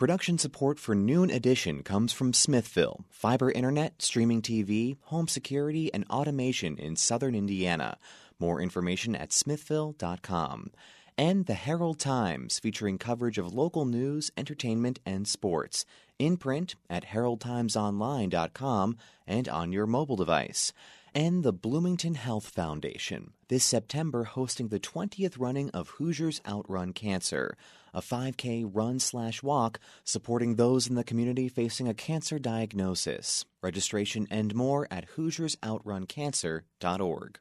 Production support for Noon Edition comes from Smithville, fiber internet, streaming TV, home security, and automation in southern Indiana. More information at smithville.com. And the Herald Times, featuring coverage of local news, entertainment, and sports. In print at heraldtimesonline.com and on your mobile device and the Bloomington Health Foundation, this September hosting the 20th running of Hoosiers Outrun Cancer, a 5K run slash walk supporting those in the community facing a cancer diagnosis. Registration and more at HoosiersOutrunCancer.org.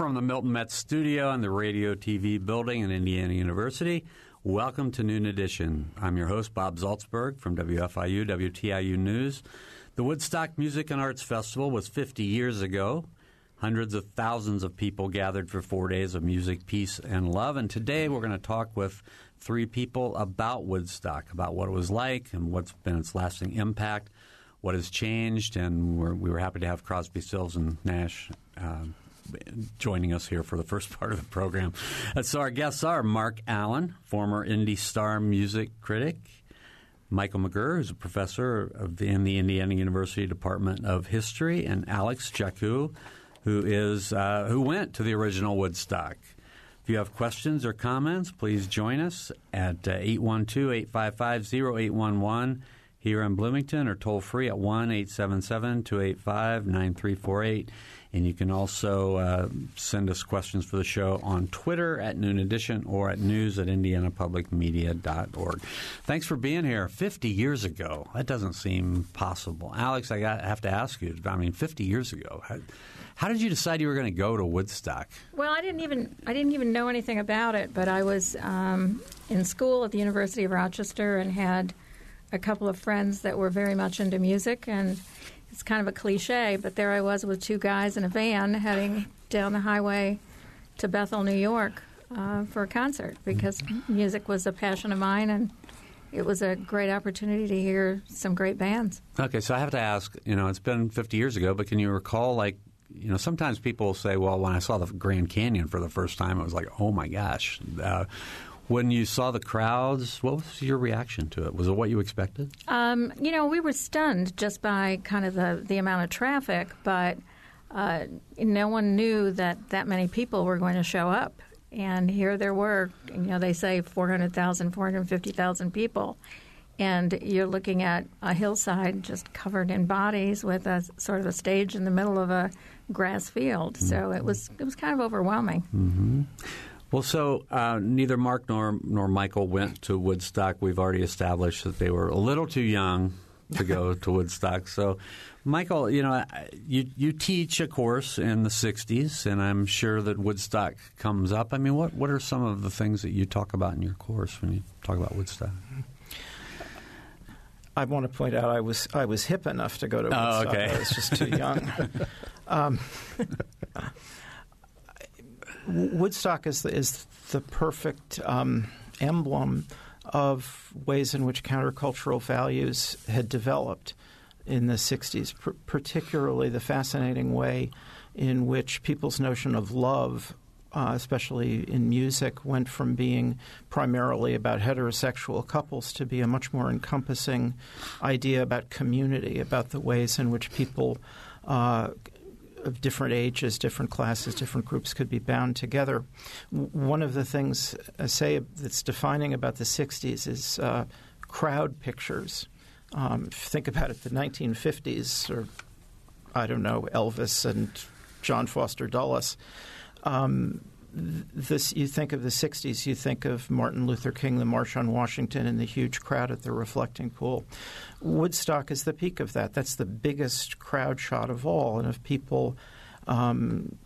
From the Milton Metz studio in the Radio TV building in Indiana University, welcome to Noon Edition. I'm your host, Bob Zaltsberg from WFIU, WTIU News. The Woodstock Music and Arts Festival was 50 years ago. Hundreds of thousands of people gathered for four days of music, peace, and love. And today we're going to talk with three people about Woodstock, about what it was like and what's been its lasting impact, what has changed. And we're, we were happy to have Crosby, Stills, and Nash uh, joining us here for the first part of the program. Uh, so our guests are Mark Allen, former Indy Star music critic, Michael McGerr, who's a professor of, in the Indiana University Department of History, and Alex Jacu, who is uh, who went to the original Woodstock. If you have questions or comments, please join us at uh, 812 855 0811 here in Bloomington or toll free at 1 877 285 9348. And you can also uh, send us questions for the show on Twitter at Noon Edition or at news at indianapublicmedia.org. Thanks for being here. 50 years ago. That doesn't seem possible. Alex, I got, have to ask you, I mean, 50 years ago. How, how did you decide you were going to go to Woodstock? Well, I didn't even I didn't even know anything about it, but I was um, in school at the University of Rochester and had a couple of friends that were very much into music and it's kind of a cliche, but there I was with two guys in a van heading down the highway to Bethel, New York, uh, for a concert because music was a passion of mine and it was a great opportunity to hear some great bands. Okay, so I have to ask, you know, it's been 50 years ago, but can you recall, like, you know, sometimes people say, well, when I saw the Grand Canyon for the first time, it was like, oh my gosh. Uh, when you saw the crowds, what was your reaction to it? Was it what you expected? Um, you know, we were stunned just by kind of the, the amount of traffic, but uh, no one knew that that many people were going to show up. And here there were, you know, they say 400,000, 450,000 people. And you're looking at a hillside just covered in bodies with a sort of a stage in the middle of a grass field. Mm-hmm. So it was it was kind of overwhelming. Mm-hmm. Well, so uh, neither Mark nor nor Michael went to Woodstock. We've already established that they were a little too young to go to Woodstock. So, Michael, you know, you you teach a course in the '60s, and I'm sure that Woodstock comes up. I mean, what what are some of the things that you talk about in your course when you talk about Woodstock? I want to point out I was I was hip enough to go to oh, Woodstock. Oh, okay. I was just too young. um, Woodstock is the, is the perfect um, emblem of ways in which countercultural values had developed in the 60s, pr- particularly the fascinating way in which people's notion of love, uh, especially in music, went from being primarily about heterosexual couples to be a much more encompassing idea about community, about the ways in which people uh, of different ages, different classes, different groups could be bound together. One of the things I say that's defining about the 60s is uh, crowd pictures. Um, think about it, the 1950s, or I don't know, Elvis and John Foster Dulles. Um, this you think of the 60s you think of Martin Luther King the march on Washington and the huge crowd at the reflecting pool. Woodstock is the peak of that. That's the biggest crowd shot of all. And of people um,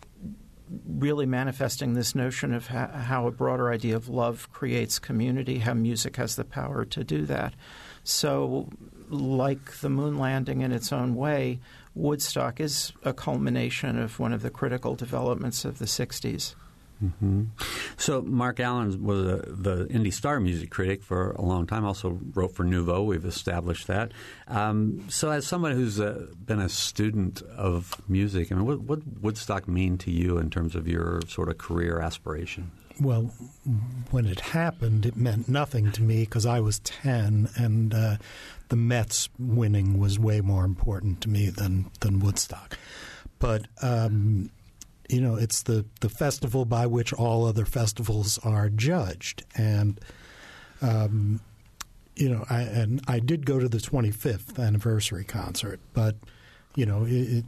really manifesting this notion of ha- how a broader idea of love creates community how music has the power to do that. So like the moon landing in its own way Woodstock is a culmination of one of the critical developments of the 60s. Mm-hmm. So Mark Allen was a, the Indy Star music critic for a long time. Also wrote for Nuvo. We've established that. Um, so, as someone who's uh, been a student of music, I mean, what would Woodstock mean to you in terms of your sort of career aspiration? Well, when it happened, it meant nothing to me because I was ten, and uh, the Mets winning was way more important to me than than Woodstock. But um, you know, it's the, the festival by which all other festivals are judged. And, um, you know, I, and I did go to the 25th anniversary concert, but, you know, it,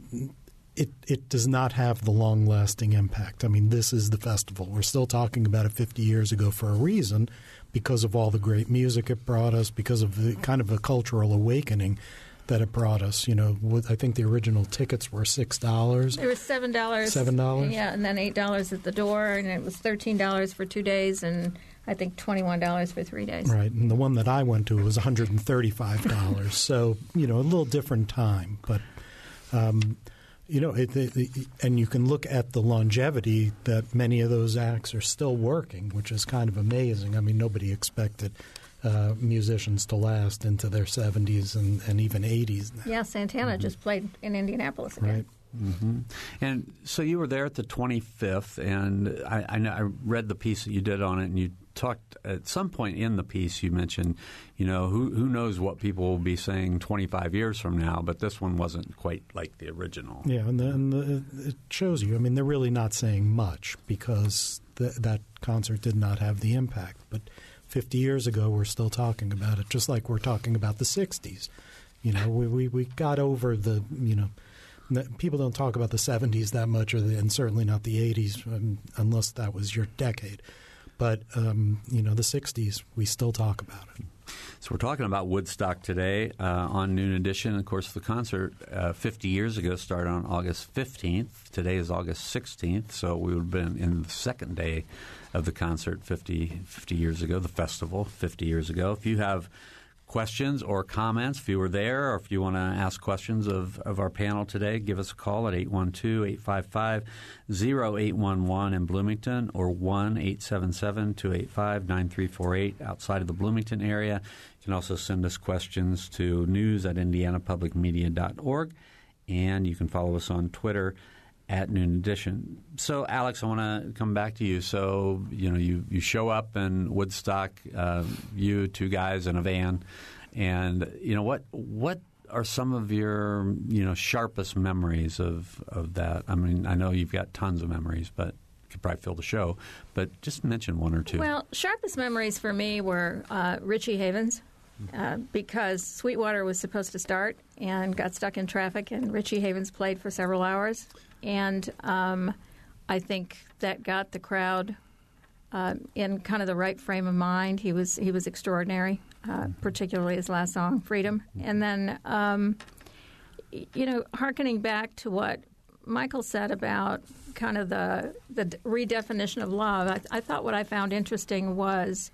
it, it does not have the long lasting impact. I mean, this is the festival. We're still talking about it 50 years ago for a reason because of all the great music it brought us, because of the kind of a cultural awakening that it brought us. You know, I think the original tickets were six dollars. It was seven dollars. Seven dollars. Yeah, and then eight dollars at the door, and it was thirteen dollars for two days, and I think twenty one dollars for three days. Right, and the one that I went to was one hundred and thirty five dollars. so you know, a little different time, but. Um, you know, it, it, it, and you can look at the longevity that many of those acts are still working, which is kind of amazing. I mean, nobody expected uh, musicians to last into their 70s and, and even 80s. Now. Yeah, Santana mm-hmm. just played in Indianapolis again. Right. Mm-hmm. And so you were there at the 25th, and I, I, I, read the piece that you did on it, and you talked at some point in the piece. You mentioned, you know, who who knows what people will be saying 25 years from now, but this one wasn't quite like the original. Yeah, and, the, and the, it shows you. I mean, they're really not saying much because the, that concert did not have the impact, but 50 years ago, we're still talking about it, just like we're talking about the 60s. You know, we, we, we got over the, you know, people don't talk about the 70s that much, or the, and certainly not the 80s, um, unless that was your decade. But, um, you know, the 60s, we still talk about it. So we're talking about Woodstock today uh, on Noon Edition. Of course, the concert uh, 50 years ago started on August 15th. Today is August 16th, so we would have been in the second day of the concert 50, 50 years ago, the festival 50 years ago. If you have questions or comments, if you were there or if you want to ask questions of, of our panel today, give us a call at 812-855-0811 in Bloomington or 1-877-285-9348 outside of the Bloomington area. You can also send us questions to news at indianapublicmedia.org and you can follow us on Twitter at Noon Edition. So, Alex, I want to come back to you. So, you know, you, you show up in Woodstock, uh, you two guys in a van, and you know what what are some of your you know sharpest memories of of that? I mean, I know you've got tons of memories, but could probably fill the show. But just mention one or two. Well, sharpest memories for me were uh, Richie Havens. Uh, because Sweetwater was supposed to start and got stuck in traffic, and Richie Havens played for several hours and um, I think that got the crowd uh, in kind of the right frame of mind. He was he was extraordinary, uh, particularly his last song, "Freedom," and then um, you know, harkening back to what Michael said about kind of the the redefinition of love. I, I thought what I found interesting was.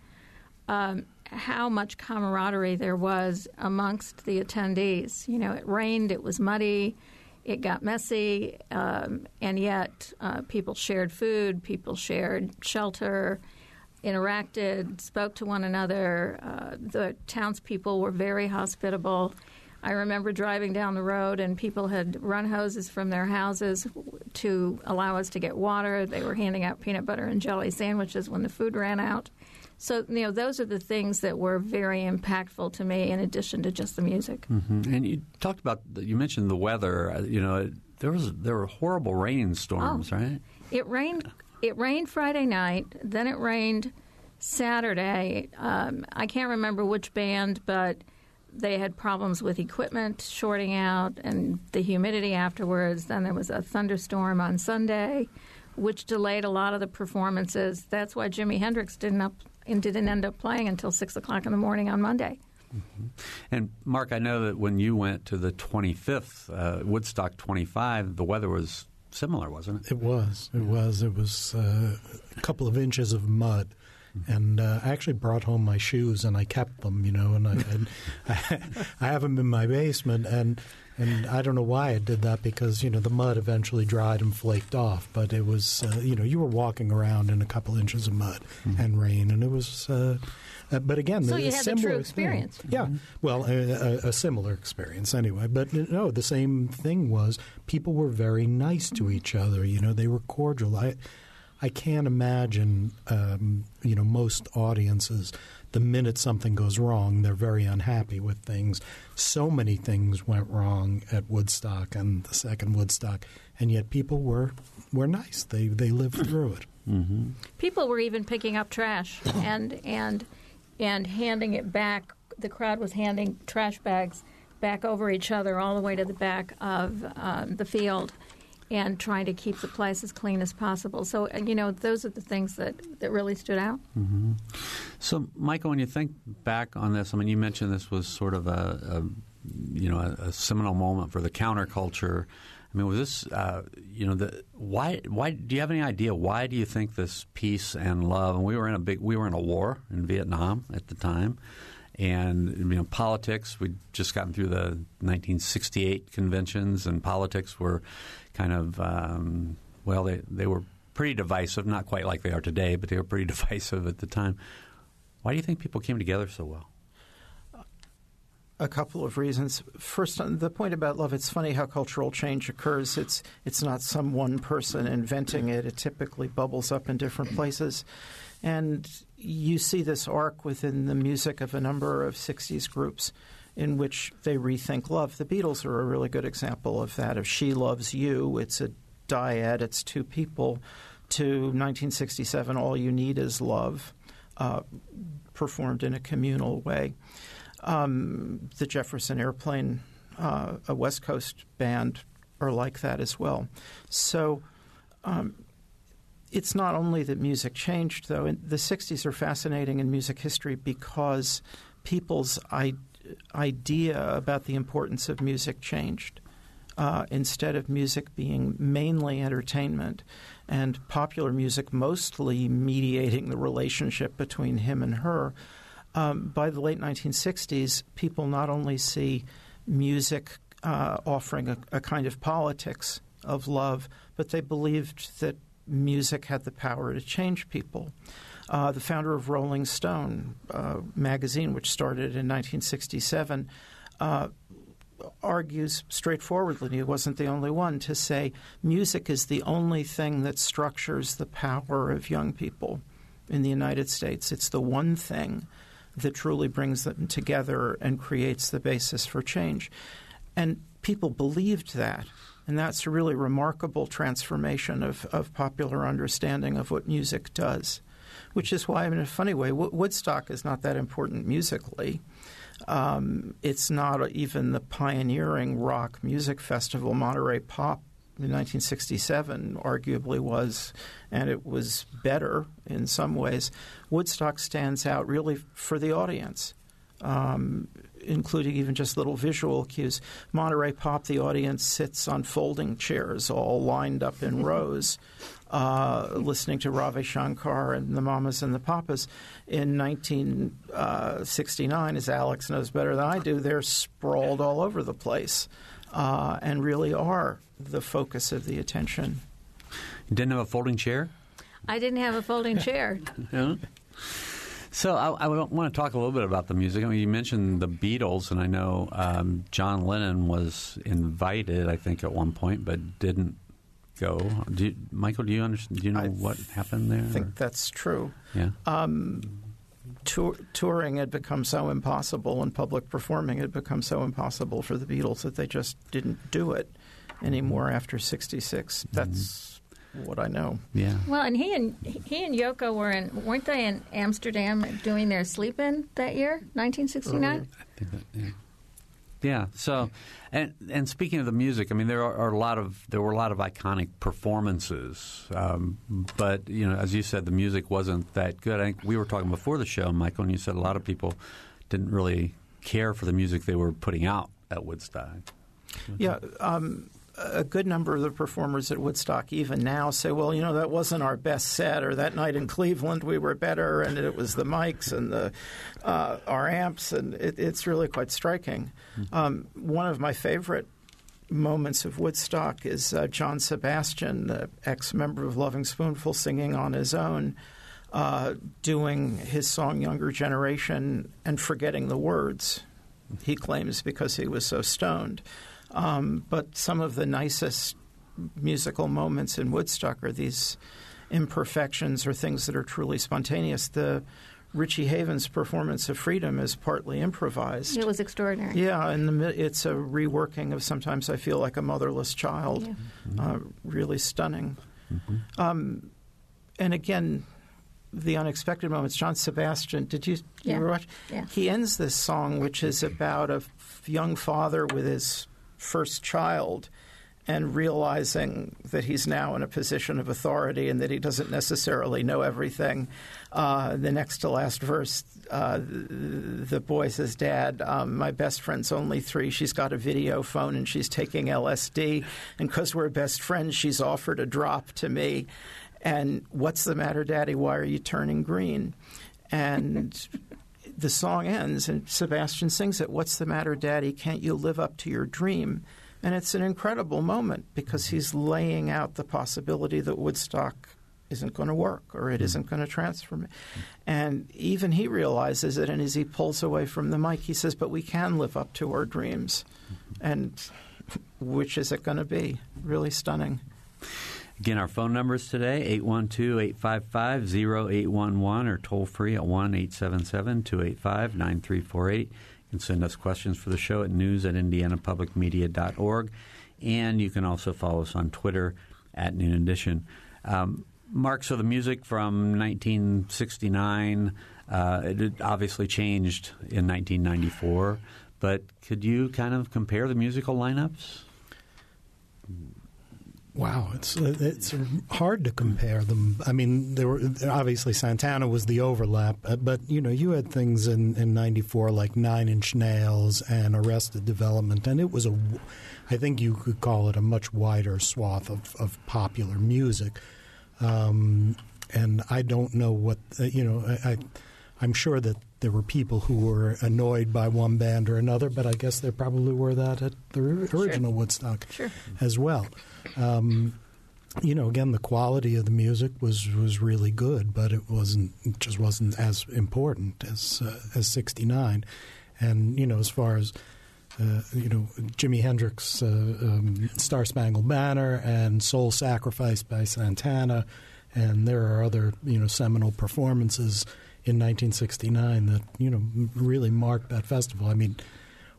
Um, how much camaraderie there was amongst the attendees. You know, it rained, it was muddy, it got messy, um, and yet uh, people shared food, people shared shelter, interacted, spoke to one another. Uh, the townspeople were very hospitable. I remember driving down the road, and people had run hoses from their houses to allow us to get water. They were handing out peanut butter and jelly sandwiches when the food ran out. So, you know, those are the things that were very impactful to me in addition to just the music. Mm-hmm. And you talked about, you mentioned the weather. Uh, you know, there was there were horrible rainstorms, oh, right? It rained. It rained Friday night. Then it rained Saturday. Um, I can't remember which band, but they had problems with equipment shorting out and the humidity afterwards. Then there was a thunderstorm on Sunday, which delayed a lot of the performances. That's why Jimi Hendrix didn't up and didn't end up playing until six o'clock in the morning on Monday. Mm-hmm. And Mark, I know that when you went to the 25th uh, Woodstock 25, the weather was similar, wasn't it? It was. It was. It was uh, a couple of inches of mud And uh, I actually brought home my shoes and I kept them, you know, and I, and I, I have them in my basement. And and I don't know why I did that because you know the mud eventually dried and flaked off. But it was uh, you know you were walking around in a couple inches of mud Mm-hmm. and rain, and it was. Uh, uh, but again, So the, you the had the similar true experience. Yeah, well, a, a, a similar experience anyway. But no, the same thing was people were very nice to each other. You know, they were cordial. I I can't imagine um, you know most audiences. The minute something goes wrong, they're very unhappy with things. So many things went wrong at Woodstock and the second Woodstock, and yet people were were nice. They they lived through it. People were even picking up trash and and and handing it back. The crowd was handing trash bags back over each other all the way to the back of um, the field, and trying to keep the place as clean as possible. So you know, those are the things that that really stood out. So, Michael, when you think back on this, I mean, you mentioned this was sort of a, a you know, a, a seminal moment for the counterculture. I mean, was this, uh, you know, the why? Why do you have any idea why do you think this peace and love? And we were in a big, we were in a war in Vietnam at the time, and you know, politics. We'd just gotten through the 1968 conventions, and politics were kind of, um, well, they they were pretty divisive. Not quite like they are today, but they were pretty divisive at the time. Why do you think people came together so well? A couple of reasons. First, on the point about love, it's funny how cultural change occurs. It's it's not some one person inventing it. It typically bubbles up in different places, and you see this arc within the music of a number of '60s groups in which they rethink love. The Beatles are a really good example of that. Of "She Loves You," it's a dyad. It's two people. To 1967, "All You Need Is Love," uh, performed in a communal way um, the Jefferson Airplane, uh, a West Coast band, are like that as well. So um, it's not only that music changed, though. The 60s are fascinating in music history because people's I- idea about the importance of music changed. Uh, instead of music being mainly entertainment and popular music mostly mediating the relationship between him and her, um, by the late 1960s, people not only see music uh, offering a, a kind of politics of love, but they believed that music had the power to change people. Uh, the founder of Rolling Stone uh, magazine, which started in 1967, uh, argues straightforwardly, he wasn't the only one, to say music is the only thing that structures the power of young people in the United States. It's the one thing that truly brings them together and creates the basis for change. And people believed that. And that's a really remarkable transformation of, of popular understanding of what music does, which is why, in a funny way, Woodstock is not that important musically. Um, it's not even the pioneering rock music festival. Monterey Pop in 1967 arguably was, and it was better in some ways. Woodstock stands out really for the audience. Um, including even just little visual cues. Monterey Pop, the audience sits on folding chairs, all lined up in rows, uh, listening to Ravi Shankar and the Mamas and the Papas. In 1969, as Alex knows better than I do, they're sprawled all over the place uh, and really are the focus of the attention. You didn't have a folding chair? I didn't have a folding chair. Yeah. So I, I want to talk a little bit about the music. I mean, you mentioned the Beatles, and I know um, John Lennon was invited, I think, at one point, but didn't go. Do you, Michael, do you understand? Do you know I what happened there? I think that's true. yeah. Um, tour, touring had become so impossible and public performing had become so impossible for the Beatles that they just didn't do it anymore mm-hmm. after 66. Mm-hmm. That's what I know. yeah. Well, and he and he and Yoko were in weren't they in Amsterdam doing their sleep in that year, 1969? I think that, yeah. Yeah. So, and and speaking of the music, I mean, there are, are a lot of there were a lot of iconic performances, um, but you know, as you said, the music wasn't that good. I think we were talking before the show, Michael, and you said a lot of people didn't really care for the music they were putting out at Woodstock. Yeah, um, a good number of the performers at Woodstock, even now, say, well, you know, that wasn't our best set, or that night in Cleveland we were better, and it was the mics and the uh, our amps, and it, it's really quite striking. Mm-hmm. Um, one of my favorite moments of Woodstock is uh, John Sebastian, the ex member of Lovin' Spoonful, singing on his own. Uh, doing his song Younger Generation and forgetting the words, he claims, because he was so stoned. Um, but some of the nicest musical moments in Woodstock are these imperfections or things that are truly spontaneous. The Richie Havens' performance of Freedom is partly improvised. It was extraordinary. Yeah, and the, it's a reworking of Sometimes I Feel Like a Motherless Child. Yeah. Mm-hmm. Uh, really stunning. Mm-hmm. Um, and again, the unexpected moments. John Sebastian, did you, yeah. you watch? Yeah. He ends this song, which is about a young father with his first child and realizing that he's now in a position of authority and that he doesn't necessarily know everything. Uh, the next to last verse, uh, the boy says, Dad, um, my best friend's only three. She's got a video phone and she's taking LSD. And because we're best friends, she's offered a drop to me. And what's the matter, Daddy? Why are you turning green? And the song ends, and Sebastian sings it. What's the matter, Daddy? Can't you live up to your dream? And it's an incredible moment because he's laying out the possibility that Woodstock isn't going to work or it hmm. isn't going to transform. And even he realizes it, and as he pulls away from the mic, he says, But we can live up to our dreams. Mm-hmm. And which is it going to be? Really stunning. Again, our phone numbers today 812 855 0811 or toll free at 1 877 285 9348. You can send us questions for the show at news at indianapublicmedia.org. And you can also follow us on Twitter at Noon Edition. Um, Mark, so the music from 1969, uh, it obviously changed in 1994, but could you kind of compare the musical lineups? Wow, it's it's hard to compare them. I mean, there were obviously Santana was the overlap, uh, but you know, you had things in in '94 like Nine Inch Nails and Arrested Development, and it was a, I think you could call it a much wider swath of of popular music. Um, and I don't know what uh, you know. I, I I'm sure that there were people who were annoyed by one band or another, but I guess there probably were that at the original sure. Woodstock sure. as well. Um, you know, again, the quality of the music was, was really good, but it wasn't it just wasn't as important as uh, as '69. And you know, as far as uh, you know, Jimi Hendrix, uh, um, Star Spangled Banner, and Soul Sacrifice by Santana, and there are other you know seminal performances in 1969 that you know really marked that festival. I mean,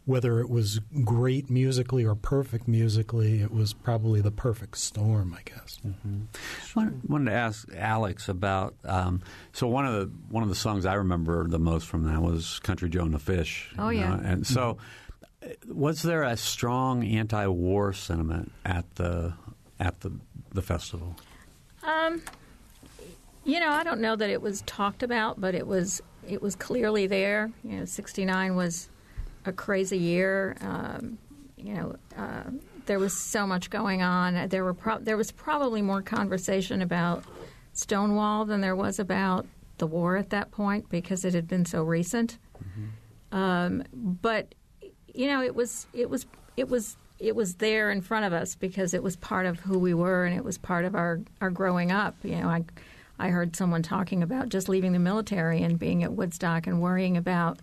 whether it was great musically or perfect musically, it was probably the perfect storm, I guess. Mm-hmm. Sure. I wanted to ask Alex about. Um, so one of the one of the songs I remember the most from that was "Country Joe and the Fish." Oh yeah, and so. Was there a strong anti-war sentiment at the at the the festival? Um, you know, I don't know that it was talked about, but it was it was clearly there. You know, '69 was a crazy year. Um, you know, uh, there was so much going on. There were pro- there was probably more conversation about Stonewall than there was about the war at that point because it had been so recent. Mm-hmm. Um, but you know, it was it was it was it was there in front of us because it was part of who we were and it was part of our our growing up. You know, I I heard someone talking about just leaving the military and being at Woodstock and worrying about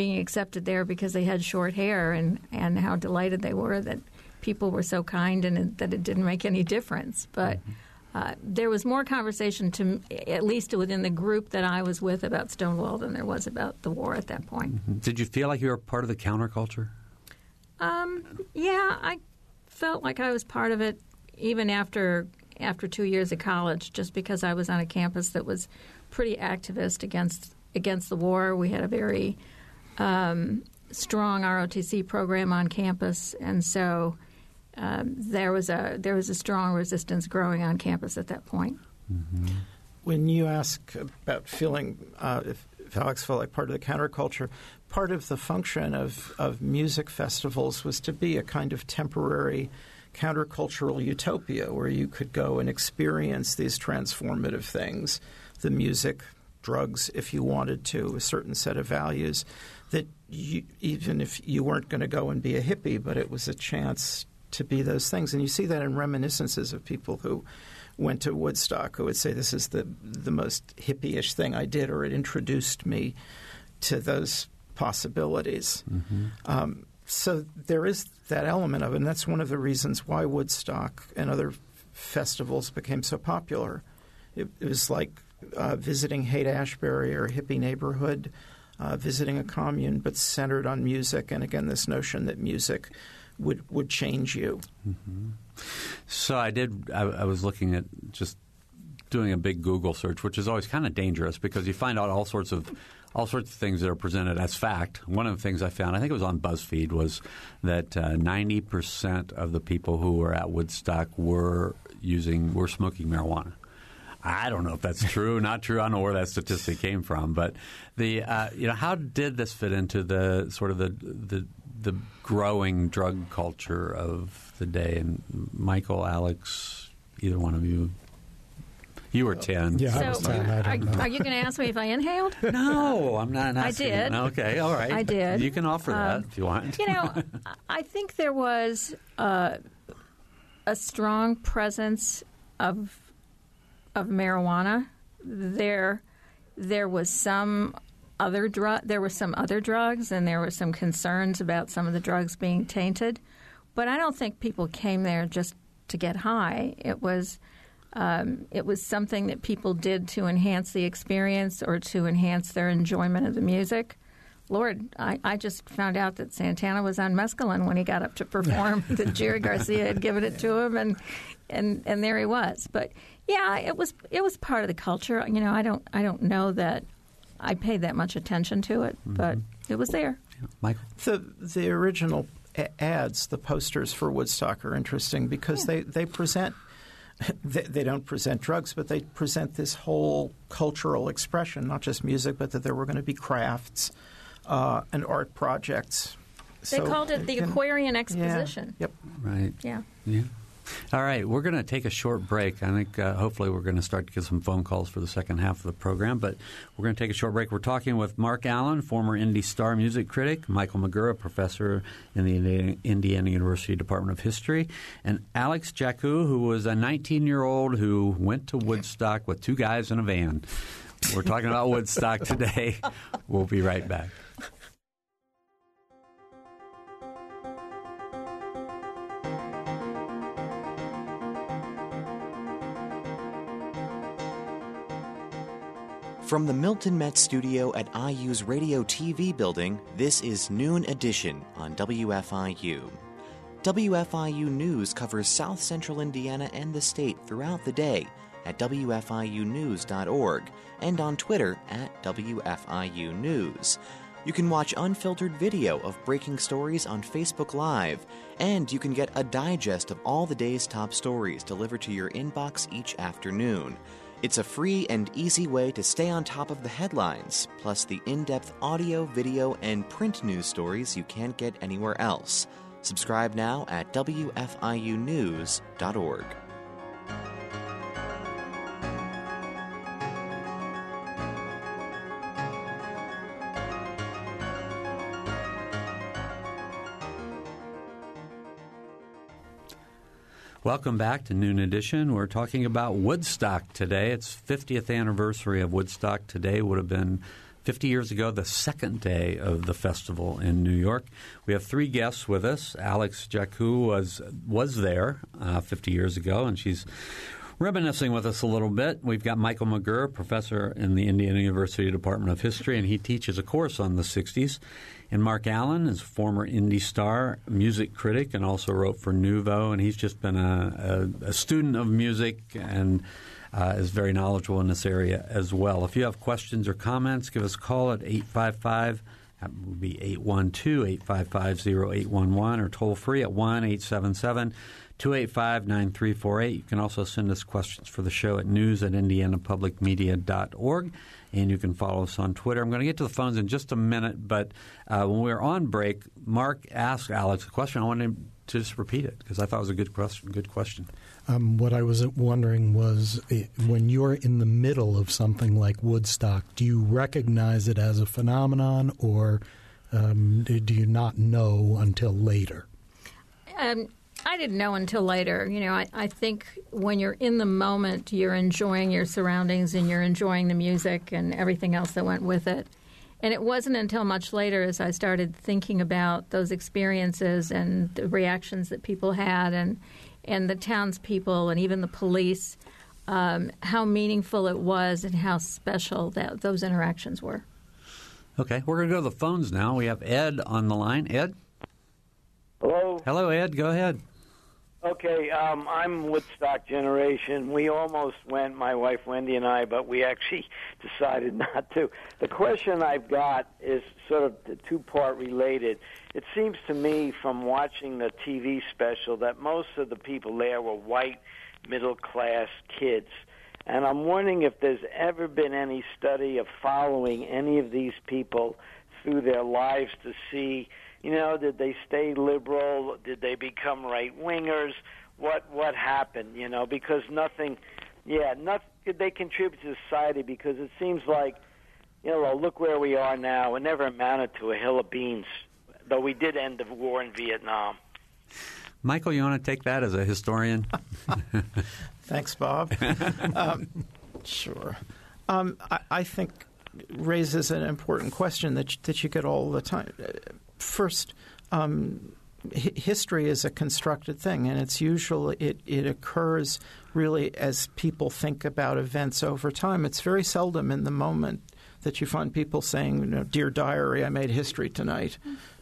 being accepted there because they had short hair and, and how delighted they were that people were so kind and that it didn't make any difference. But mm-hmm. uh, there was more conversation, to at least within the group that I was with, about Stonewall than there was about the war at that point. Mm-hmm. Did you feel like you were part of the counterculture? Um, yeah, I felt like I was part of it even after after two years of college, just because I was on a campus that was pretty activist against against the war. We had a very um, strong ROTC program on campus, and so um, there was a there was a strong resistance growing on campus at that point. Mm-hmm. When you ask about feeling, uh, if, if Alex felt like part of the counterculture, part of the function of, of music festivals was to be a kind of temporary countercultural utopia where you could go and experience these transformative things, the music, drugs, if you wanted to, a certain set of values that you, even if you weren't going to go and be a hippie, but it was a chance to be those things. And you see that in reminiscences of people who went to Woodstock who would say this is the the most hippie-ish thing I did, or it introduced me to those possibilities. Mm-hmm. Um, so there is that element of it, and that's one of the reasons why Woodstock and other festivals became so popular. It, it was like uh, visiting Haight Ashbury or a hippie neighborhood, uh, visiting a commune, but centered on music, and again, this notion that music would would change you. Mm-hmm. So I did. I, I was looking at just doing a big Google search, which is always kind of dangerous because you find out all sorts of all sorts of things that are presented as fact. One of the things I found, I think it was on BuzzFeed, was that uh, ninety uh, percent of the people who were at Woodstock were using were smoking marijuana. I don't know if that's true, not true. I don't know where that statistic came from, but the uh, you know how did this fit into the sort of the the the growing drug culture of the day. And Michael, Alex, either one of you. You were 10. Yeah, so, I was 10. I are, are, you going to ask me if I inhaled? No, I'm not I did. Okay, all right. I did. You can offer that um, if you want. You know, I think there was uh, a strong presence of of marijuana. There, there was some other drug. There were some other drugs, and there were some concerns about some of the drugs being tainted. But I don't think people came there just to get high. It was um, it was something that people did to enhance the experience or to enhance their enjoyment of the music. Lord, I, I just found out that Santana was on mescaline when he got up to perform. that Jerry Garcia had given it to him, and and and there he was. But yeah, it was it was part of the culture. You know, I don't I don't know that I paid that much attention to it, mm-hmm. but it was there. Yeah. Michael, the the original ads, the posters for Woodstock are interesting because yeah. they they present. They, they, don't present drugs, but they present this whole cultural expression, not just music, but that there were going to be crafts uh, and art projects. They so called it the can, Aquarian Exposition. Yeah, yep. Right. Yeah. Yeah. All right, we're going to take a short break. I think uh, hopefully we're going to start to get some phone calls for the second half of the program, but we're going to take a short break. We're talking with Mark Allen, former Indy Star music critic, Michael McGerr, professor in the Indiana University Department of History, and Alex Jacu, who was a 19 year old who went to Woodstock with two guys in a van. We're talking about Woodstock today. We'll be right back. From the Milton Metz studio at IU's Radio TV building, this is Noon Edition on WFIU. WFIU News covers South Central Indiana and the state throughout the day at WFIUnews.org and on Twitter at WFIU News. You can watch unfiltered video of breaking stories on Facebook Live, and you can get a digest of all the day's top stories delivered to your inbox each afternoon. It's a free and easy way to stay on top of the headlines, plus the in depth audio, video, and print news stories you can't get anywhere else. Subscribe now at WFIUnews.org. Welcome back to Noon Edition. We're talking about Woodstock today. It's 50th anniversary of Woodstock. Today would have been 50 years ago, the second day of the festival in New York. We have three guests with us. Alex Jacu was was there uh, 50 years ago, and she's reminiscing with us a little bit. We've got Michael McGerr, professor in the Indiana University Department of History, and he teaches a course on the 60s. And Mark Allen is a former Indy Star music critic and also wrote for Nuvo, and he's just been a, a, a student of music and uh, is very knowledgeable in this area as well. If you have questions or comments, give us a call at 855 that would be 812 855 0811 or toll free at 1 877 285 9348. You can also send us questions for the show at news at indianapublicmedia.org and you can follow us on Twitter. I'm going to get to the phones in just a minute, but uh, when we were on break, Mark asked Alex a question. I wanted to just repeat it because I thought it was a good question. Good question. Um, what I was wondering was when you're in the middle of something like Woodstock, do you recognize it as a phenomenon or um, do you not know until later? Um, I didn't know until later. You know, I, I think when you're in the moment, you're enjoying your surroundings and you're enjoying the music and everything else that went with it. And it wasn't until much later as I started thinking about those experiences and the reactions that people had and, and the townspeople and even the police, um, how meaningful it was and how special that those interactions were. Okay, we're going to go to the phones now. We have Ed on the line. Ed? Hello. Hello, Ed. Go ahead. Okay, um, I'm Woodstock generation. We almost went, my wife Wendy and I, but we actually decided not to. The question I've got is sort of two part related. It seems to me from watching the TV special that most of the people there were white, middle class kids. And I'm wondering if there's ever been any study of following any of these people through their lives to see you know, did they stay liberal? Did they become right wingers? What what happened? You know, because nothing. Yeah, not did they contribute to society? Because it seems like, you know, look where we are now. It never amounted to a hill of beans, though we did end the war in Vietnam. Michael, you want to take that as a historian? Thanks, Bob. um, sure. Um, I, I, think raises an important question that that you get all the time first, um, history is a constructed thing, and it's usually it, it occurs really as people think about events over time. It's very seldom in the moment that you find people saying, you know, "Dear diary, I made history tonight,"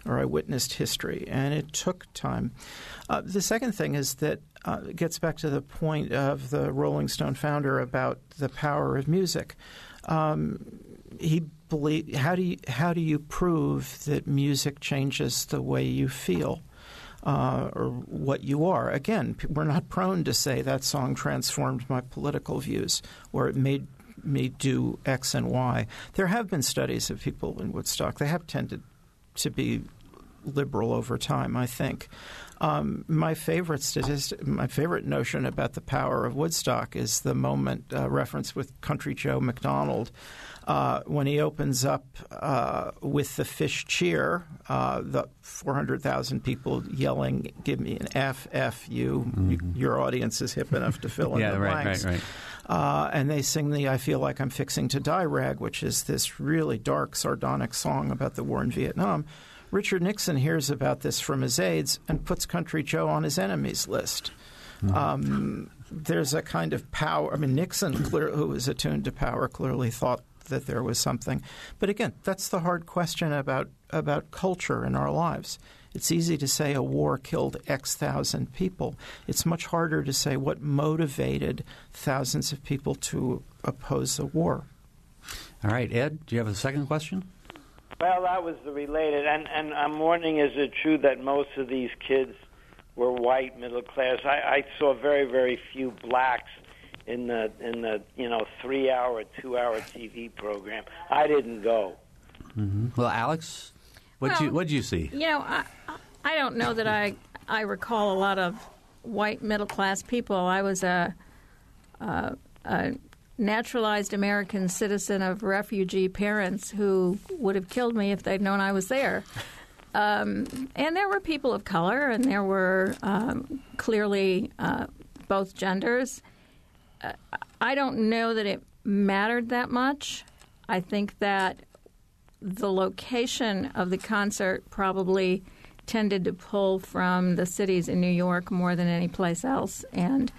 or "I witnessed history," and it took time. Uh, the second thing is that uh, it gets back to the point of the Rolling Stone founder about the power of music. Um, he believe how do you how do you prove that music changes the way you feel uh, or what you are? Again, we're not prone to say that song transformed my political views or it made me do X and Y. There have been studies of people in Woodstock. They have tended to be liberal over time, I think. Um, my favorite statistic, my favorite notion about the power of Woodstock is the moment uh, referenced with Country Joe McDonald uh, when he opens up uh, with the fish cheer, uh, the 400,000 people yelling, "Give me an F, F you." Mm-hmm. Your audience is hip enough to fill in yeah, the right, blanks. Right, right. Uh, and they sing the "I Feel Like I'm Fixing to Die" rag, which is this really dark, sardonic song about the war in Vietnam. Richard Nixon hears about this from his aides and puts Country Joe on his enemies list. Mm-hmm. Um, there's a kind of power. I mean, Nixon, clear, who was attuned to power, clearly thought that there was something. But again, that's the hard question about about culture in our lives. It's easy to say a war killed X thousand people. It's much harder to say what motivated thousands of people to oppose the war. All right, Ed, do you have a second question? Well, that was the related, and and I'm wondering, is it true that most of these kids were white, middle class? I, I saw very, very few blacks in the in the you know three hour, two hour TV program. I didn't go. Mm-hmm. Well, Alex, what well, you what you see? You know, I I don't know that I I recall a lot of white middle class people. I was a, a, a naturalized American citizen of refugee parents who would have killed me if they'd known I was there. Um, and there were people of color, and there were um, clearly uh, both genders. I don't know that it mattered that much. I think that the location of the concert probably tended to pull from the cities in New York more than any place else. And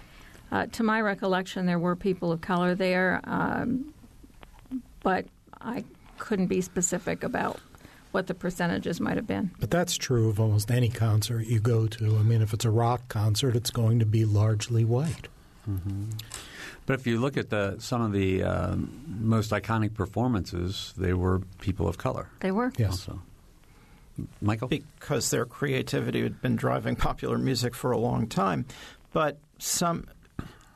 uh, to my recollection, there were people of color there, um, but I couldn't be specific about what the percentages might have been. But that's true of almost any concert you go to. I mean, if it's a rock concert, it's going to be largely white. Mm-hmm. But if you look at the some of the uh, most iconic performances, they were people of color. They were. Yes. Also. Michael? Because their creativity had been driving popular music for a long time. But some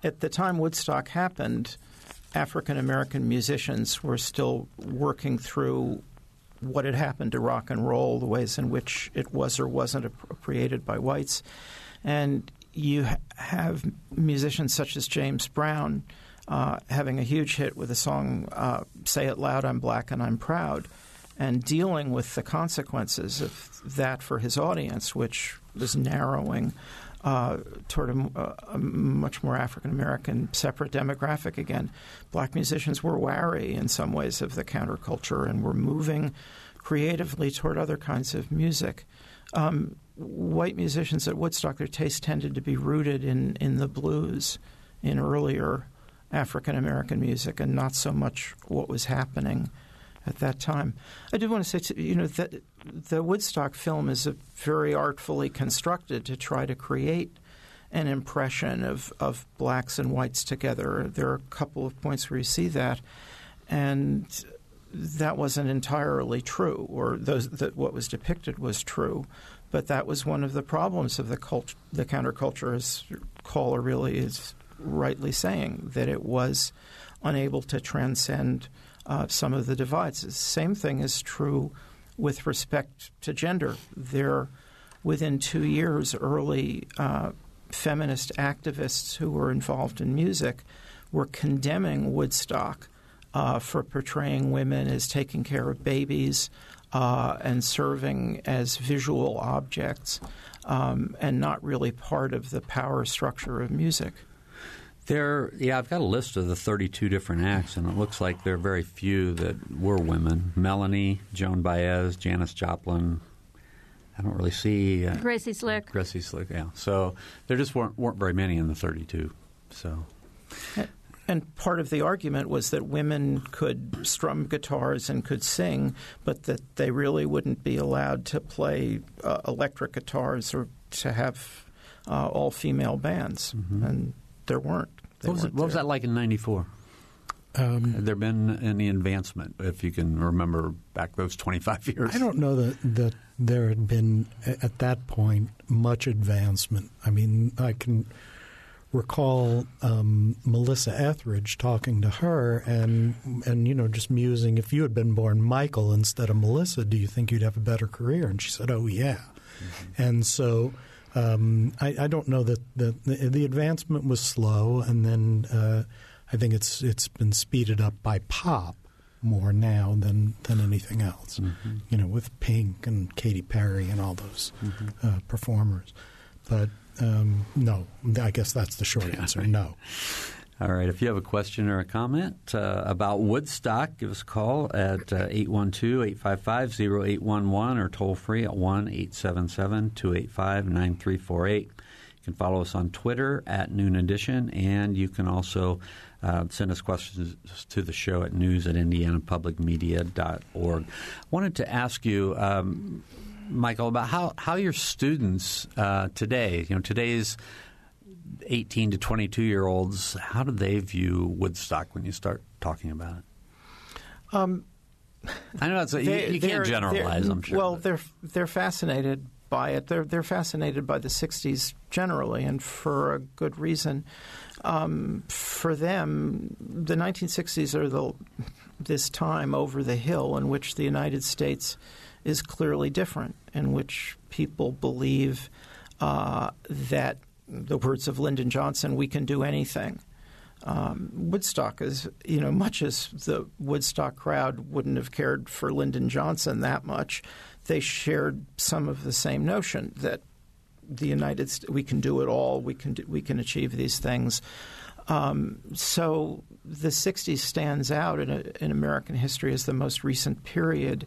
at the time Woodstock happened, African American musicians were still working through what had happened to rock and roll, the ways in which it was or wasn't appropriated by whites. And you have musicians such as James Brown uh, having a huge hit with a song uh, Say It Loud, I'm Black and I'm Proud, and dealing with the consequences of that for his audience, which was narrowing uh, toward a, a much more African American separate demographic again. Black musicians were wary in some ways of the counterculture and were moving creatively toward other kinds of music. Um, white musicians at Woodstock, their taste tended to be rooted in, in the blues, in earlier African American music, and not so much what was happening at that time. I do want to say, to, you know, that the Woodstock film is very artfully constructed to try to create an impression of, of blacks and whites together. There are a couple of points where you see that, and that wasn't entirely true, or those, that what was depicted was true. But that was one of the problems of the cult, the counterculture, as caller really is rightly saying, that it was unable to transcend uh, some of the divides. The same thing is true with respect to gender. There, within two years, early uh, feminist activists who were involved in music were condemning Woodstock uh, for portraying women as taking care of babies, uh, and serving as visual objects um, and not really part of the power structure of music. There, yeah, I've got a list of the 32 different acts, and it looks like there are very few that were women. Melanie, Joan Baez, Janis Joplin. I don't really see uh, Gracie Slick. Gracie Slick, yeah. So there just weren't weren't very many in the 32. So. And part of the argument was that women could strum guitars and could sing, but that they really wouldn't be allowed to play uh, electric guitars or to have uh, all female bands. Mm-hmm. And there weren't. What, was, weren't what was, that like in '94? Um, Had there been any advancement, if you can remember back those 25 years? I don't know that, that there had been, at that point, much advancement. I mean, I can recall um, Melissa Etheridge talking to her and and you know just musing if you had been born Michael instead of Melissa, do you think you'd have a better career? And she said, "Oh yeah." Mm-hmm. And so um, I, I, don't know that the, the, the advancement was slow, and then uh, I think it's it's been speeded up by pop more now than than anything else. Mm-hmm. You know, with Pink and Katy Perry and all those mm-hmm. uh, performers, but um, no, I guess that's the short answer. No. All right. If you have a question or a comment uh, about Woodstock, give us a call at uh, 812 855 0811 or toll free at 1 877 285 9348. You can follow us on Twitter at Noon Edition, and you can also uh, send us questions to the show at news at indianapublicmedia.org. I wanted to ask you. Um, Michael, about how, how your students uh, today, you know, today's 18 to 22 year olds, how do they view Woodstock when you start talking about it? Um, I know it's a, they, you, you can't generalize. I'm sure. Well, but. they're they're fascinated by it. They're they're fascinated by the '60s generally, and for a good reason. Um, for them, the 1960s are the this time over the hill in which the United States is clearly different, in which people believe uh, that, the words of Lyndon Johnson, we can do anything. Um, Woodstock is, you know, much as the Woodstock crowd wouldn't have cared for Lyndon Johnson that much, they shared some of the same notion that the United States, we can do it all, we can do, we can achieve these things. Um, so the 60s stands out in, a, in American history as the most recent period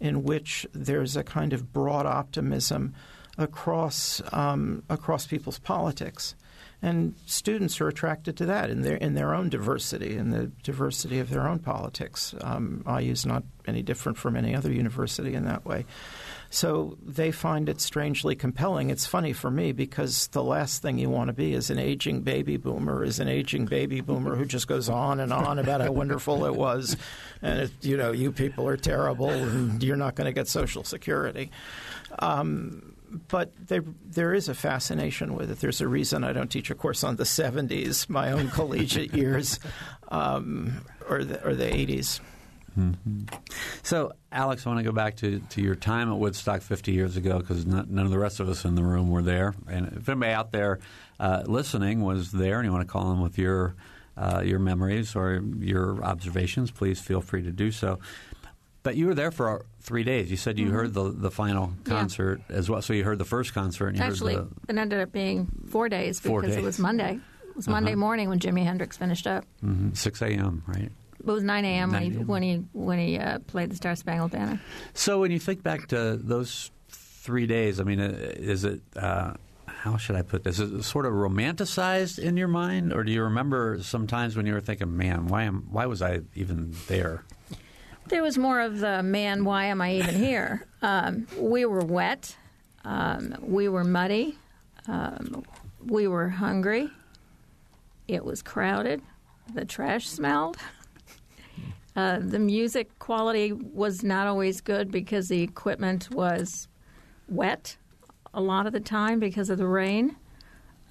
in which there's a kind of broad optimism across um, across people's politics, and students are attracted to that in their in their own diversity in the diversity of their own politics. Um, IU is not any different from any other university in that way. So they find it strangely compelling. It's funny for me because the last thing you want to be is an aging baby boomer, is an aging baby boomer who just goes on and on about how wonderful it was, and it, you know you people are terrible and you're not going to get Social Security. Um, but there, there is a fascination with it. There's a reason I don't teach a course on the 70s, my own collegiate years, um, or, the, or the 80s. So, Alex, I want to go back to, to your time at Woodstock 50 years ago because none of the rest of us in the room were there. And if anybody out there uh, listening was there and you want to call in with your uh, your memories or your observations, please feel free to do so. But you were there for three days. You said you Mm-hmm. heard the the final concert as well. So you heard the first concert. And you heard the Actually, heard it ended up being four days because Four it was Monday. It was Monday Uh-huh. morning when Jimi Hendrix finished up. the mhm, 6 a.m. Right. It was 9 a.m. when he when he when he uh, played the Star Spangled Banner. So when you think back to those three days, I mean, uh, is it uh, how should I put this? Is it sort of romanticized in your mind, or do you remember sometimes when you were thinking, "Man, why am why was I even there?" There was more of the man, why am I even here? Um, we were wet. Um, we were muddy. Um, we were hungry. It was crowded. The trash smelled. Uh, the music quality was not always good because the equipment was wet a lot of the time because of the rain.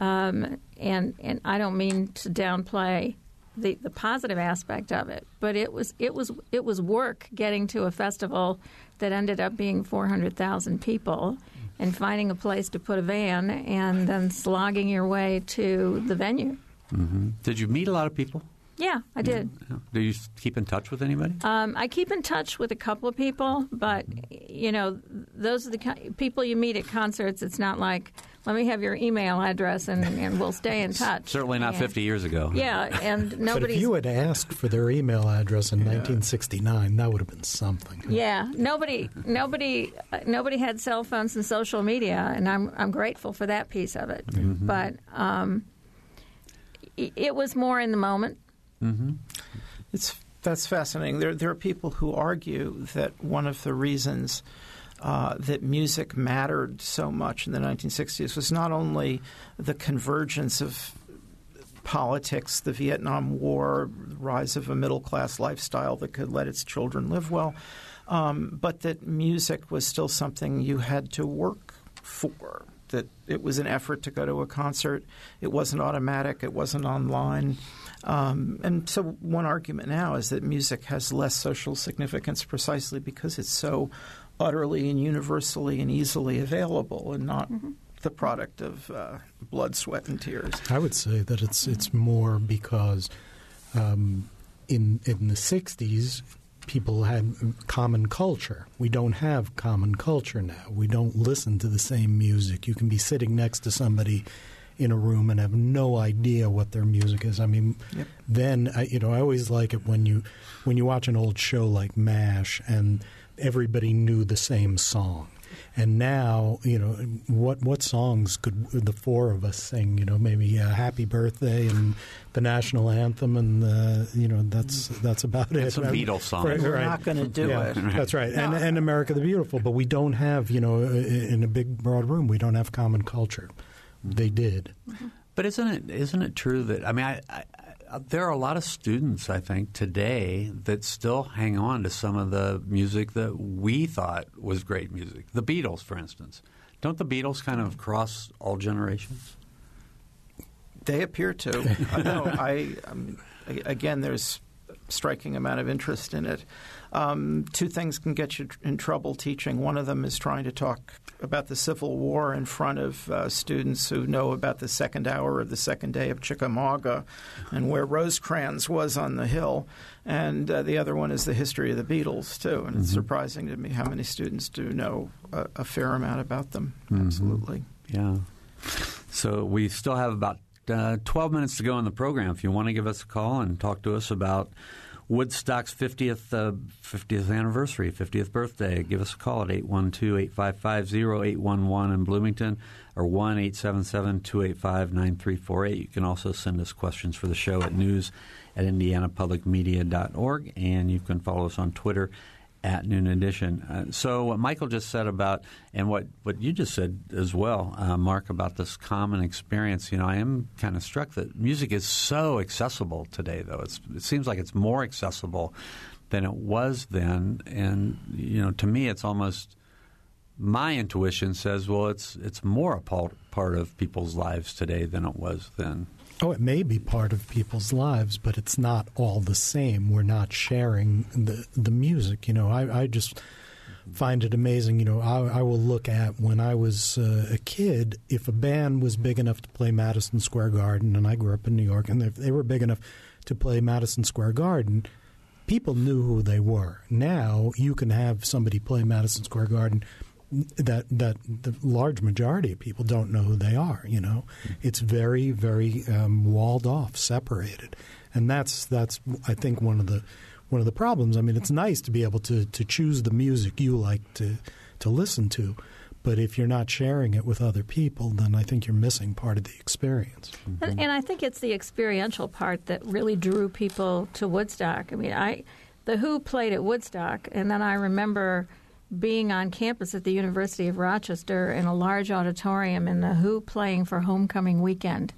Um, and and I don't mean to downplay the, the positive aspect of it, but it was it was it was work getting to a festival that ended up being four hundred thousand people, and finding a place to put a van, and then slogging your way to the venue. hmm Did you meet a lot of people? Yeah, I did. Do you keep in touch with anybody? Um, I keep in touch with a couple of people, but you know, those are the ki- people you meet at concerts. It's not like let me have your email address and, and we'll stay in touch. Certainly not And- 50 years ago. Yeah, and But nobody. if you had asked for their email address in 1969, that would have been something. Yeah, nobody, nobody, uh, nobody had cell phones and social media, and I'm I'm grateful for that piece of it. But um, it, it was more in the moment. It's that's fascinating. There there are people who argue that one of the reasons uh, that music mattered so much in the 1960s was not only the convergence of politics, the Vietnam War, the rise of a middle class lifestyle that could let its children live well, um, but that music was still something you had to work for. That it was an effort to go to a concert. It wasn't automatic. It wasn't online. Um, and so, one argument now is that music has less social significance precisely because it's so utterly and universally and easily available and not the product of uh, blood, sweat, and tears. I would say that it's it's more because um, in in the '60s, people had common culture. We don't have common culture now. We don't listen to the same music. You can be sitting next to somebody in a room and have no idea what their music is. I mean, Yep. then I, you know I always like it when you when you watch an old show like MASH and everybody knew the same song. And now, you know, what what songs could the four of us sing? You know, maybe uh, "Happy Birthday" and the national anthem, and uh, you know that's that's about it. some Beatles songs. Right, We're right. not going to do Yeah, it. That's right, and and America the Beautiful. But we don't have, you know, in a big broad room, we don't have common culture. They did. But isn't it isn't it true that I mean I, I, I, there are a lot of students I think today that still hang on to some of the music that we thought was great music. The Beatles, for instance. Don't the Beatles kind of cross all generations? They appear to. No, I um, a- again, there's a striking amount of interest in it. Um, two things can get you in trouble teaching. One of them is trying to talk about the Civil War in front of uh, students who know about the second hour of the second day of Chickamauga and where Rosecrans was on the hill. And uh, the other one is the history of the Beatles, too. And it's surprising to me how many students do know a, a fair amount about them. Absolutely. Yeah. So we still have about uh, 12 minutes to go in the program. If you want to give us a call and talk to us about Woodstock's 50th uh, 50th anniversary, 50th birthday, give us a call at 812-855-0811 in Bloomington or 1-877-285-9348. You can also send us questions for the show at news at indianapublicmedia.org, and you can follow us on Twitter at Noon Edition. Uh, so what Michael just said about, and what, what you just said as well, uh, Mark, about this common experience, you know, I am kind of struck that music is so accessible today, though. It's, it seems like it's more accessible than it was then. And, you know, to me, it's almost my intuition says, well, it's it's more a part, part of people's lives today than it was then. Oh, it may be part of people's lives, but it's not all the same. We're not sharing the the music. You know, I, I just find it amazing. You know, I, I will look at when I was uh, a kid, if a band was big enough to play Madison Square Garden, and I grew up in New York, and if they were big enough to play Madison Square Garden, people knew who they were. Now you can have somebody play Madison Square Garden that that the large majority of people don't know who they are. You know, it's very very um, walled off, separated, and that's that's I think one of the one of the problems. I mean, it's nice to be able to to choose the music you like to to listen to. But if you're not sharing it with other people, then I think you're missing part of the experience. And, and I think it's the experiential part that really drew people to Woodstock. I mean, I the Who played at Woodstock, and then I remember being on campus at the University of Rochester in a large auditorium and the Who playing for homecoming weekend.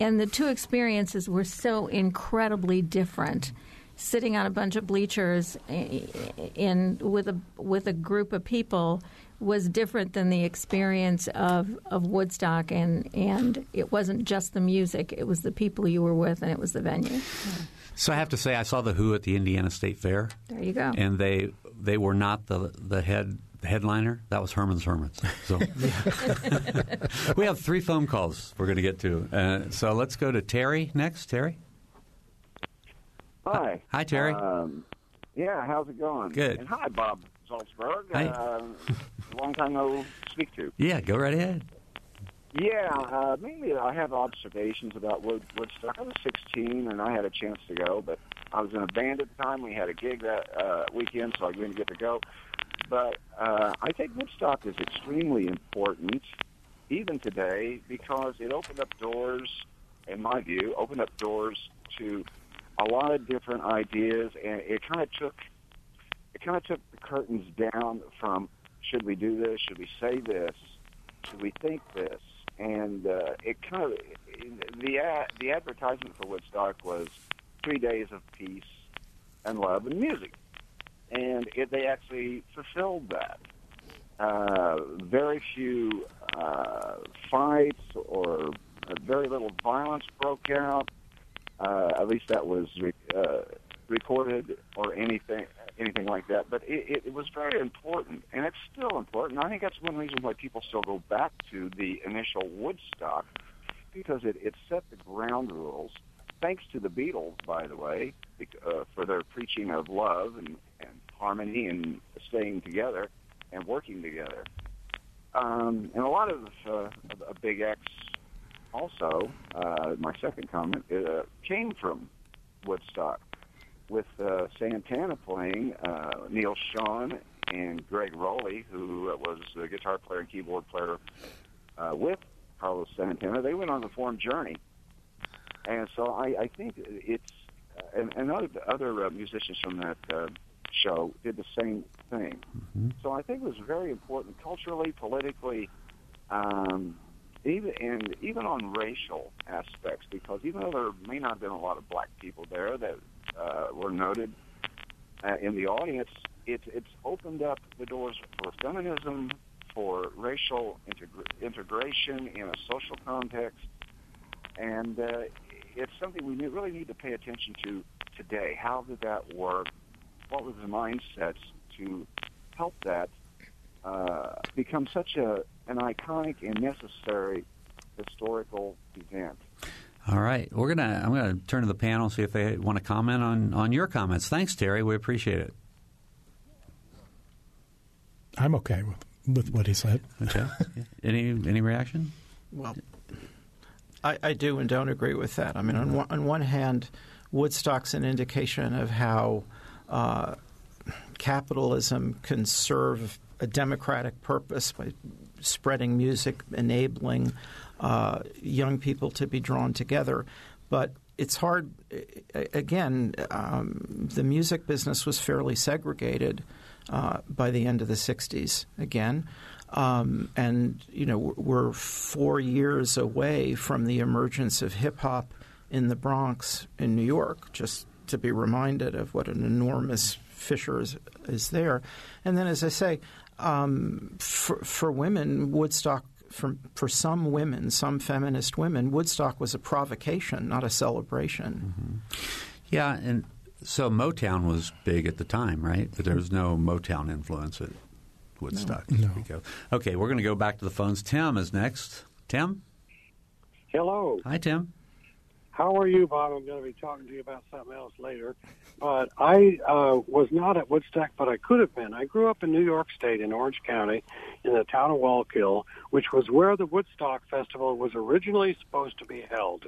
And the two experiences were so incredibly different. Sitting on a bunch of bleachers eh, eh, in with a with a group of people was different than the experience of, of Woodstock and and it wasn't just the music, it was the people you were with and it was the venue. So I have to say, I saw the Who at the Indiana State Fair. There you go. And they they were not the the head headliner. That was Herman's Hermits. So we have three phone calls we're going to get to. Uh, so let's go to Terry next. Terry. Hi. Hi, Terry. Um, yeah, how's it going? Good. And hi, Bob Zaltsberg. Hi. Uh, long time no speak to. Yeah, go right ahead. Yeah, uh, mainly I have observations about Wood, Woodstock. I was 16 and I had a chance to go, but I was in a band at the time. We had a gig that uh, weekend, so I didn't get to go. But uh, I think Woodstock is extremely important, even today, because it opened up doors, in my view, opened up doors to a lot of different ideas, and it kind of took it kind of took the curtains down from should we do this, should we say this, should we think this, and uh, it kind of the ad, the advertisement for Woodstock was three days of peace and love and music, and it, they actually fulfilled that. Uh, very few uh, fights or very little violence broke out. Uh, at least that was re- uh, recorded or anything anything like that. But it, it was very important, and it's still important. I think that's one reason why people still go back to the initial Woodstock because it, it set the ground rules. Thanks to the Beatles, by the way, uh, for their preaching of love and, and harmony and staying together and working together. Um, and a lot of uh, a Big X also, uh, my second comment, uh, came from Woodstock with uh, Santana playing, uh, Neal Schon and Gregg Rolie, who was the guitar player and keyboard player uh, with Carlos Santana. They went on the form journey, and so I, I think it's and, and other other uh, musicians from that uh, show did the same thing. Mm-hmm. So I think it was very important culturally, politically. Um, even and even on racial aspects, because even though there may not have been a lot of black people there that uh, were noted uh, in the audience, it's it's opened up the doors for feminism, for racial integra- integration in a social context, and uh, it's something we really need to pay attention to today. How did that work? What were the mindsets to help that uh, become such a an iconic and necessary historical event. All right, we're gonna. I'm gonna turn to the panel see if they want to comment on on your comments. Thanks, Terry. We appreciate it. I'm okay with with what he said. Okay. any any reaction? Well, I, I do and don't agree with that. I mean, on one, on one hand, Woodstock's an indication of how uh, capitalism can serve a democratic purpose by spreading music, enabling uh, young people to be drawn together. But it's hard. Again, um, the music business was fairly segregated uh, by the end of the '60s. Again, um, and you know we're four years away from the emergence of hip hop in the Bronx in New York. Just to be reminded of what an enormous fissure is, is there. And then, as I say, um, for, for women, Woodstock for for some women, some feminist women, Woodstock was a provocation, not a celebration. Mm-hmm. Yeah, and so Motown was big at the time, right? But there was no Motown influence at Woodstock. No. no. Okay, we're going to go back to the phones. Tim is next. Tim? Hello. Hi, Tim. How are you, Bob? I'm going to be talking to you about something else later. But I uh, was not at Woodstock, but I could have been. I grew up in New York State, in Orange County, in the town of Wallkill, which was where the Woodstock Festival was originally supposed to be held.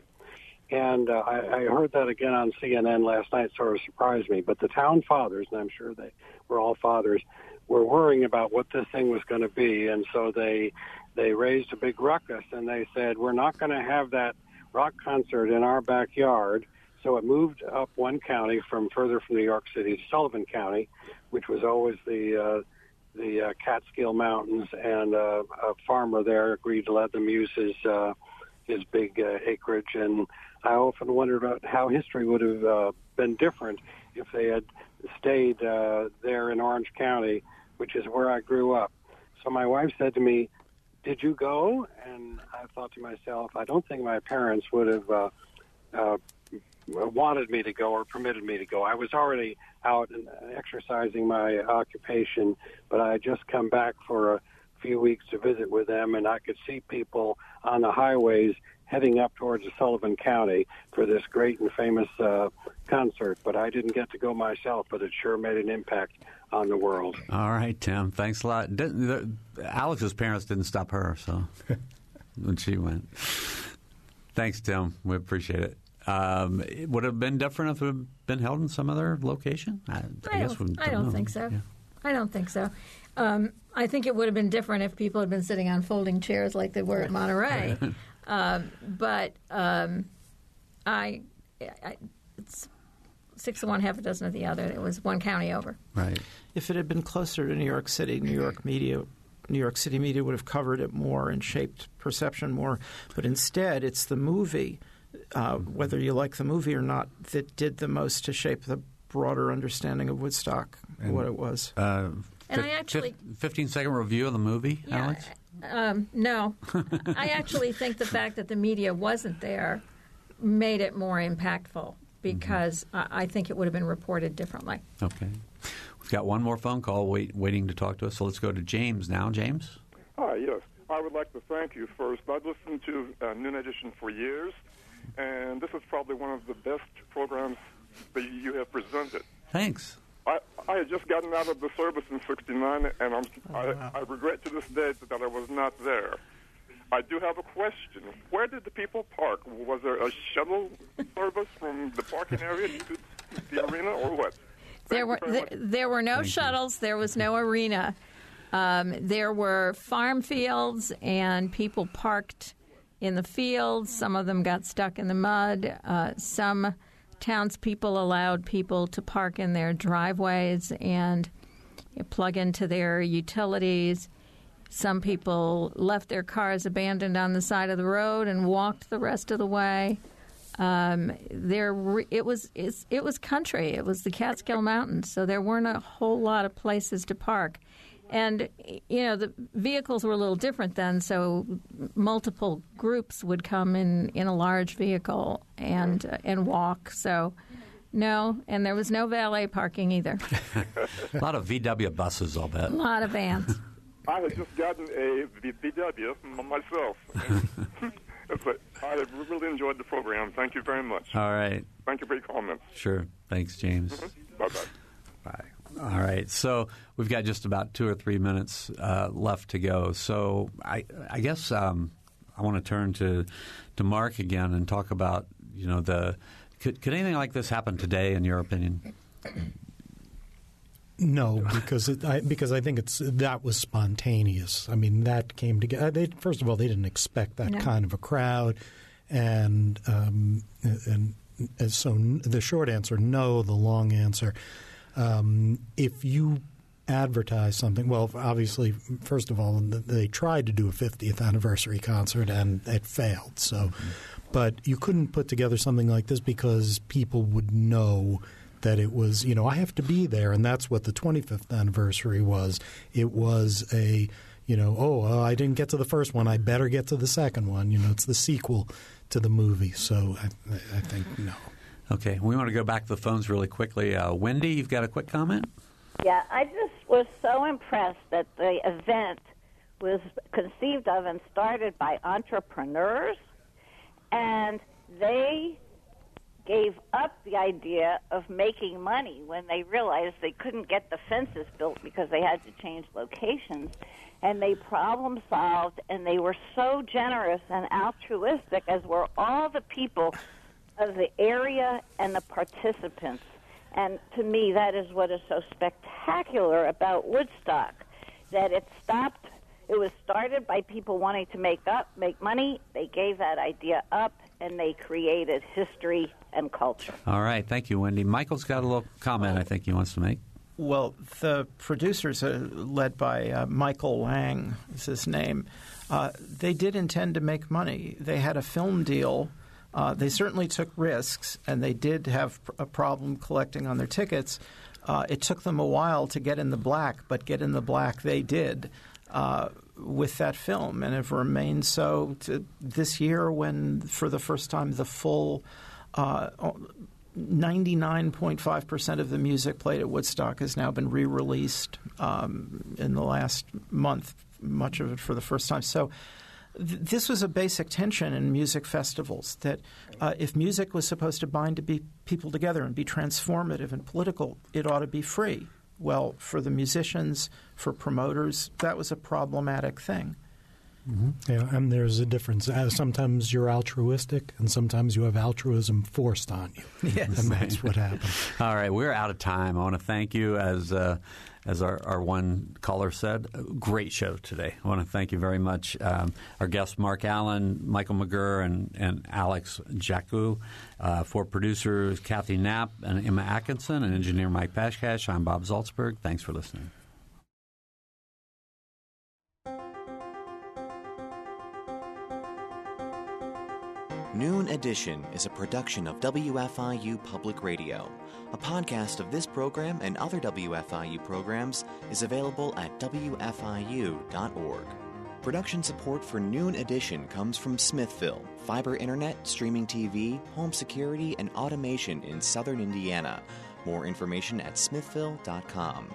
And uh, I, I heard that again on CNN last night, sort of surprised me. But the town fathers, and I'm sure they were all fathers, were worrying about what this thing was going to be, and so they they raised a big ruckus and they said we're not going to have that rock concert in our backyard. So it moved up one county from further from New York City to Sullivan County, which was always the uh, the uh, Catskill Mountains, and uh, a farmer there agreed to let them use his uh, his big uh, acreage. And I often wondered about how history would have uh, been different if they had stayed uh, there in Orange County, which is where I grew up. So my wife said to me, "Did you go?" And I thought to myself, I don't think my parents would have. Uh, uh, wanted me to go or permitted me to go. I was already out and exercising my occupation, but I had just come back for a few weeks to visit with them, and I could see people on the highways heading up towards Sullivan County for this great and famous uh, concert. But I didn't get to go myself, but it sure made an impact on the world. All right, Tim. Thanks a lot. Didn't, the, Alex's parents didn't stop her, so when she went. Thanks, Tim. We appreciate it. Um, it would have been different if it had been held in some other location. I, I, I guess don't, we I don't know. think so. Yeah. I don't think so. Um, I think it would have been different if people had been sitting on folding chairs like they were at Monterey. um, but um, I, I, it's six of one, half a dozen of the other. It was one county over. Right. If it had been closer to New York City, New York media, New York City media would have covered it more and shaped perception more. But instead, it's the movie, uh, whether you like the movie or not, that did the most to shape the broader understanding of Woodstock, And- what it was. Uh, And fif- I actually- fif- 15 second review of the movie, Yeah, Alex? Um, no, I actually think the fact that the media wasn't there made it more impactful because I, I think it would have been reported differently. Okay. We've got one more phone call wait, waiting to talk to us, so let's go to James now. James? Hi, yes. I would like to thank you first. I've listened to uh, Noon Edition for years, and this is probably one of the best programs that you have presented. Thanks. I, I had just gotten out of the service in '69, and I'm, Oh, I, I regret to this day that I was not there. I do have a question. Where did the people park? Was there a shuttle service from the parking area to the arena, or what? There Thank were you th- there were no Thank you. shuttles. There was no arena. Um, there were farm fields, and people parked in the fields. Some of them got stuck in the mud. Uh, some townspeople allowed people to park in their driveways and plug into their utilities. Some people left their cars abandoned on the side of the road and walked the rest of the way. Um, there, re- it was it's, it was country. It was the Catskill Mountains, so there weren't a whole lot of places to park. And you know the vehicles were a little different then, so multiple groups would come in in a large vehicle and uh, and walk. So no, and there was no valet parking either. A lot of VW buses, I'll bet. a lot of vans. I had just gotten a VW myself. but I really enjoyed the program. Thank you very much. All right. Thank you for your comments. Sure. Thanks, James. Bye bye. Bye. All right. So we've got just about two or three minutes uh, left to go. So I, I guess um, I want to turn to to Mark again and talk about you know the could, could anything like this happen today in your opinion? No, because it, I, because I think it's that was spontaneous. I mean, that came together. They, first of all, they didn't expect that No. kind of a crowd, and um, and, and so n- the short answer, no. The long answer, um, if you advertise something, well, obviously, first of all, they tried to do a 50th anniversary concert and it failed. So, but you couldn't put together something like this because people would know that it was, you know, I have to be there, and that's what the 25th anniversary was. It was a, you know, oh, uh, I didn't get to the first one. I better get to the second one. You know, it's the sequel to the movie. So I, I think no. Okay, we want to go back to the phones really quickly. Uh, Wendy, you've got a quick comment? Yeah, I just was so impressed that the event was conceived of and started by entrepreneurs, and they gave up the idea of making money when they realized they couldn't get the fences built because they had to change locations. And they problem solved, and they were so generous and altruistic, as were all the people of the area and the participants. And to me, that is what is so spectacular about Woodstock that it stopped. It was started by people wanting to make up, make money. They gave that idea up, and they created history and culture. All right, thank you, Wendy. Michael's got a little comment I think he wants to make. Well, the producers, uh, led by uh, Michael Lang, is his name. Uh, they did intend to make money. They had a film deal. Uh, they certainly took risks, and they did have a problem collecting on their tickets. Uh, it took them a while to get in the black, but get in the black they did uh, with that film, and have remained so this year when, for the first time, the full 99.5% of the music played at Woodstock has now been re released um, in the last month, much of it for the first time. So, th- this was a basic tension in music festivals that uh, if music was supposed to bind to be people together and be transformative and political, it ought to be free. Well, for the musicians, for promoters, that was a problematic thing. Mm-hmm. Yeah, and there's a difference. Uh, sometimes you're altruistic, and sometimes you have altruism forced on you. Yes, and that's what happened. All right, we're out of time. I want to thank you as. Uh, as our, our one caller said, great show today. I want to thank you very much. Um, our guests, Marc Allan, Michael McGerr, and, and Alex Jacu. Uh, for producers, Kathy Knapp and Emma Atkinson, and engineer Mike Pashkash, I'm Bob Zaltsberg. Thanks for listening. Noon Edition is a production of WFIU Public Radio. A podcast of this program and other WFIU programs is available at WFIU.org. Production support for Noon Edition comes from Smithville, fiber internet, streaming TV, home security, and automation in southern Indiana. More information at smithville.com.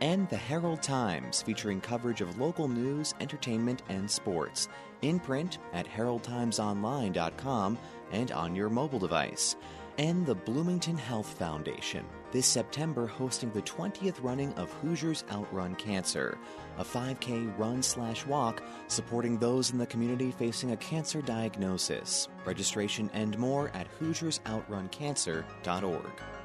And the Herald Times, featuring coverage of local news, entertainment, and sports in print at heraldtimesonline.com and on your mobile device. And the Bloomington Health Foundation, this September hosting the 20th running of Hoosiers Outrun Cancer, a 5K run slash walk supporting those in the community facing a cancer diagnosis. Registration and more at HoosiersOutrunCancer.org.